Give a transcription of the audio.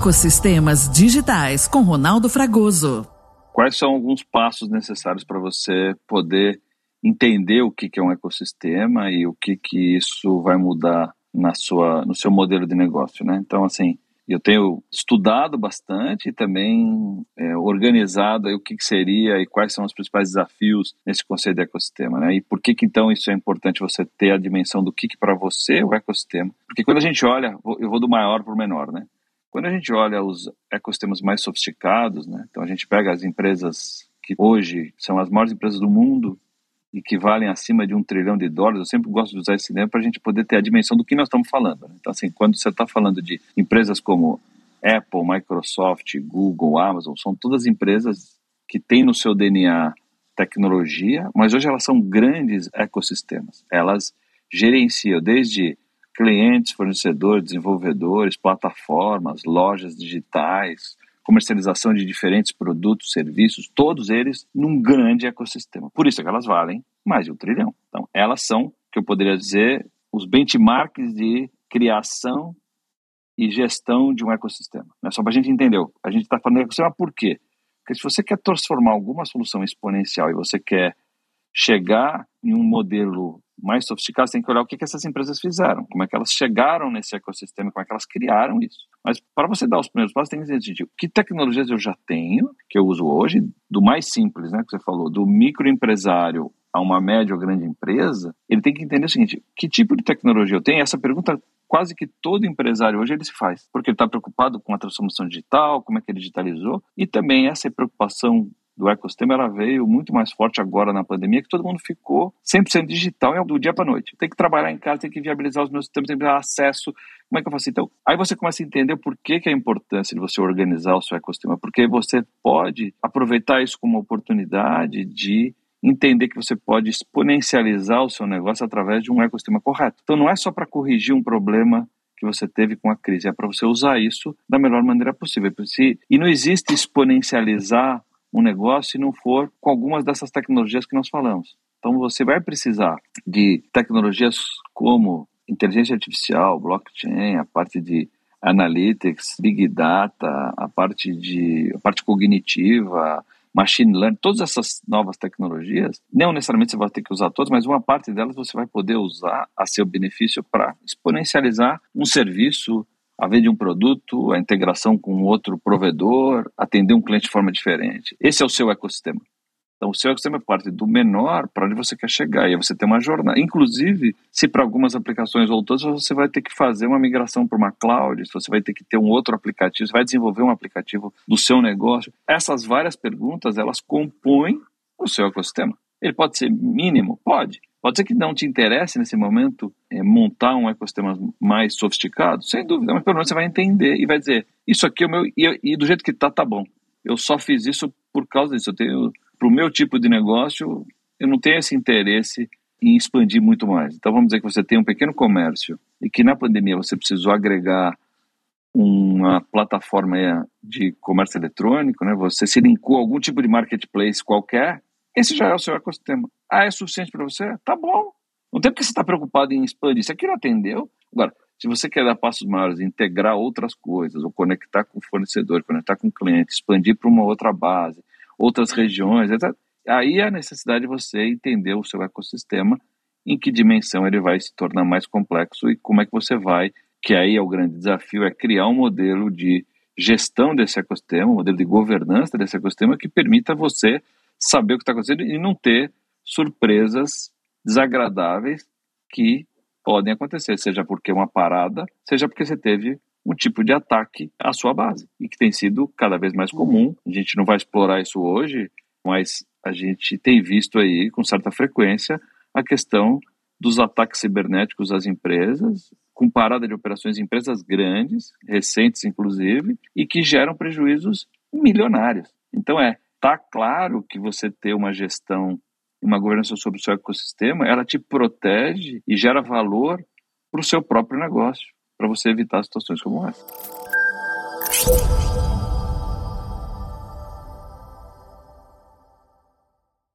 Ecossistemas Digitais com Ronaldo Fragoso. Quais são alguns passos necessários para você poder entender o que, é um ecossistema e o que, que isso vai mudar na sua, no seu modelo de negócio, né? Então, assim, eu tenho estudado bastante e também é, organizado o que, que, seria e quais são os principais desafios nesse conceito de ecossistema, né? E por que, que então isso é importante você ter a dimensão do que, que para você é o ecossistema? Porque quando a gente olha, eu vou do maior para o menor, né? Quando a gente olha os ecossistemas mais sofisticados, né? Então a gente pega as empresas que hoje são as maiores empresas do mundo e que valem acima de um trilhão de dólares, eu sempre gosto de usar esse exemplo para a gente poder ter a dimensão do que nós estamos falando. Né? Então, assim, quando você está falando de empresas como Apple, Microsoft, Google, Amazon, são todas empresas que têm no seu DNA tecnologia, mas hoje elas são grandes ecossistemas. Elas gerenciam desde clientes, fornecedores, desenvolvedores, plataformas, lojas digitais, comercialização de diferentes produtos, serviços, todos eles num grande ecossistema. Por isso é que elas valem mais de um trilhão. Então, elas são, que eu poderia dizer, os benchmarks de criação e gestão de um ecossistema. Né? Só para a gente entender, a gente está falando de ecossistema por quê? Porque se você quer transformar alguma solução exponencial e você quer chegar em um modelo mais sofisticado, você tem que olhar o que, que essas empresas fizeram, como é que elas chegaram nesse ecossistema, como é que elas criaram isso. Mas para você dar os primeiros passos, tem que decidir que tecnologias eu já tenho, que eu uso hoje, do mais simples, né, que você falou, do microempresário a uma média ou grande empresa, ele tem que entender o seguinte, que tipo de tecnologia eu tenho? Essa pergunta quase que todo empresário hoje ele se faz, porque ele está preocupado com a transformação digital, como é que ele digitalizou, e também essa preocupação do ecossistema ela veio muito mais forte agora na pandemia, que todo mundo ficou 100% digital do dia para noite. Tem que trabalhar em casa, tem que viabilizar os meus sistemas, tem que ter acesso. Como é que eu faço? Então, aí você começa a entender por que, que é a importância de você organizar o seu ecossistema, porque você pode aproveitar isso como oportunidade de entender que você pode exponencializar o seu negócio através de um ecossistema correto. Então, não é só para corrigir um problema que você teve com a crise, é para você usar isso da melhor maneira possível. E não existe exponencializar um negócio se não for com algumas dessas tecnologias que nós falamos. Então você vai precisar de tecnologias como inteligência artificial, blockchain, a parte de analytics, big data, a parte de a parte cognitiva, machine learning, todas essas novas tecnologias, não necessariamente você vai ter que usar todas, mas uma parte delas você vai poder usar a seu benefício para exponencializar um serviço, a venda de um produto, a integração com outro provedor, atender um cliente de forma diferente. Esse é o seu ecossistema. Então, o seu ecossistema é parte do menor para onde você quer chegar. E aí você tem uma jornada. Inclusive, se para algumas aplicações ou todas você vai ter que fazer uma migração para uma cloud, se você vai ter que ter um outro aplicativo, você vai desenvolver um aplicativo do seu negócio. Essas várias perguntas, elas compõem o seu ecossistema. Ele pode ser mínimo? Pode. Pode ser que não te interesse nesse momento é, montar um ecossistema mais sofisticado, sem dúvida, mas pelo menos você vai entender e vai dizer: Isso aqui é o meu. E, e do jeito que está, tá bom. Eu só fiz isso por causa disso. Para o meu tipo de negócio, eu não tenho esse interesse em expandir muito mais. Então vamos dizer que você tem um pequeno comércio e que na pandemia você precisou agregar uma plataforma de comércio eletrônico, né? Você se linkou a algum tipo de marketplace qualquer, esse já é o seu ecossistema. Ah, é suficiente para você? Tá bom. Não tem porque você está preocupado em expandir. Isso aqui não atendeu. Agora, se você quer dar passos maiores, integrar outras coisas, ou conectar com o fornecedor, conectar com o cliente, expandir para uma outra base, outras regiões, etc., aí é a necessidade de você entender o seu ecossistema, em que dimensão ele vai se tornar mais complexo e como é que você vai, que aí é o grande desafio, é criar um modelo de gestão desse ecossistema, um modelo de governança desse ecossistema que permita você saber o que está acontecendo e não ter surpresas desagradáveis que podem acontecer, seja porque é uma parada, seja porque você teve um tipo de ataque à sua base e que tem sido cada vez mais comum. A gente não vai explorar isso hoje, mas a gente tem visto aí com certa frequência a questão dos ataques cibernéticos às empresas, com parada de operações em empresas grandes, recentes inclusive, e que geram prejuízos milionários. Então é está claro que você ter uma gestão, uma governança sobre o seu ecossistema, ela te protege e gera valor para o seu próprio negócio, para você evitar situações como essa.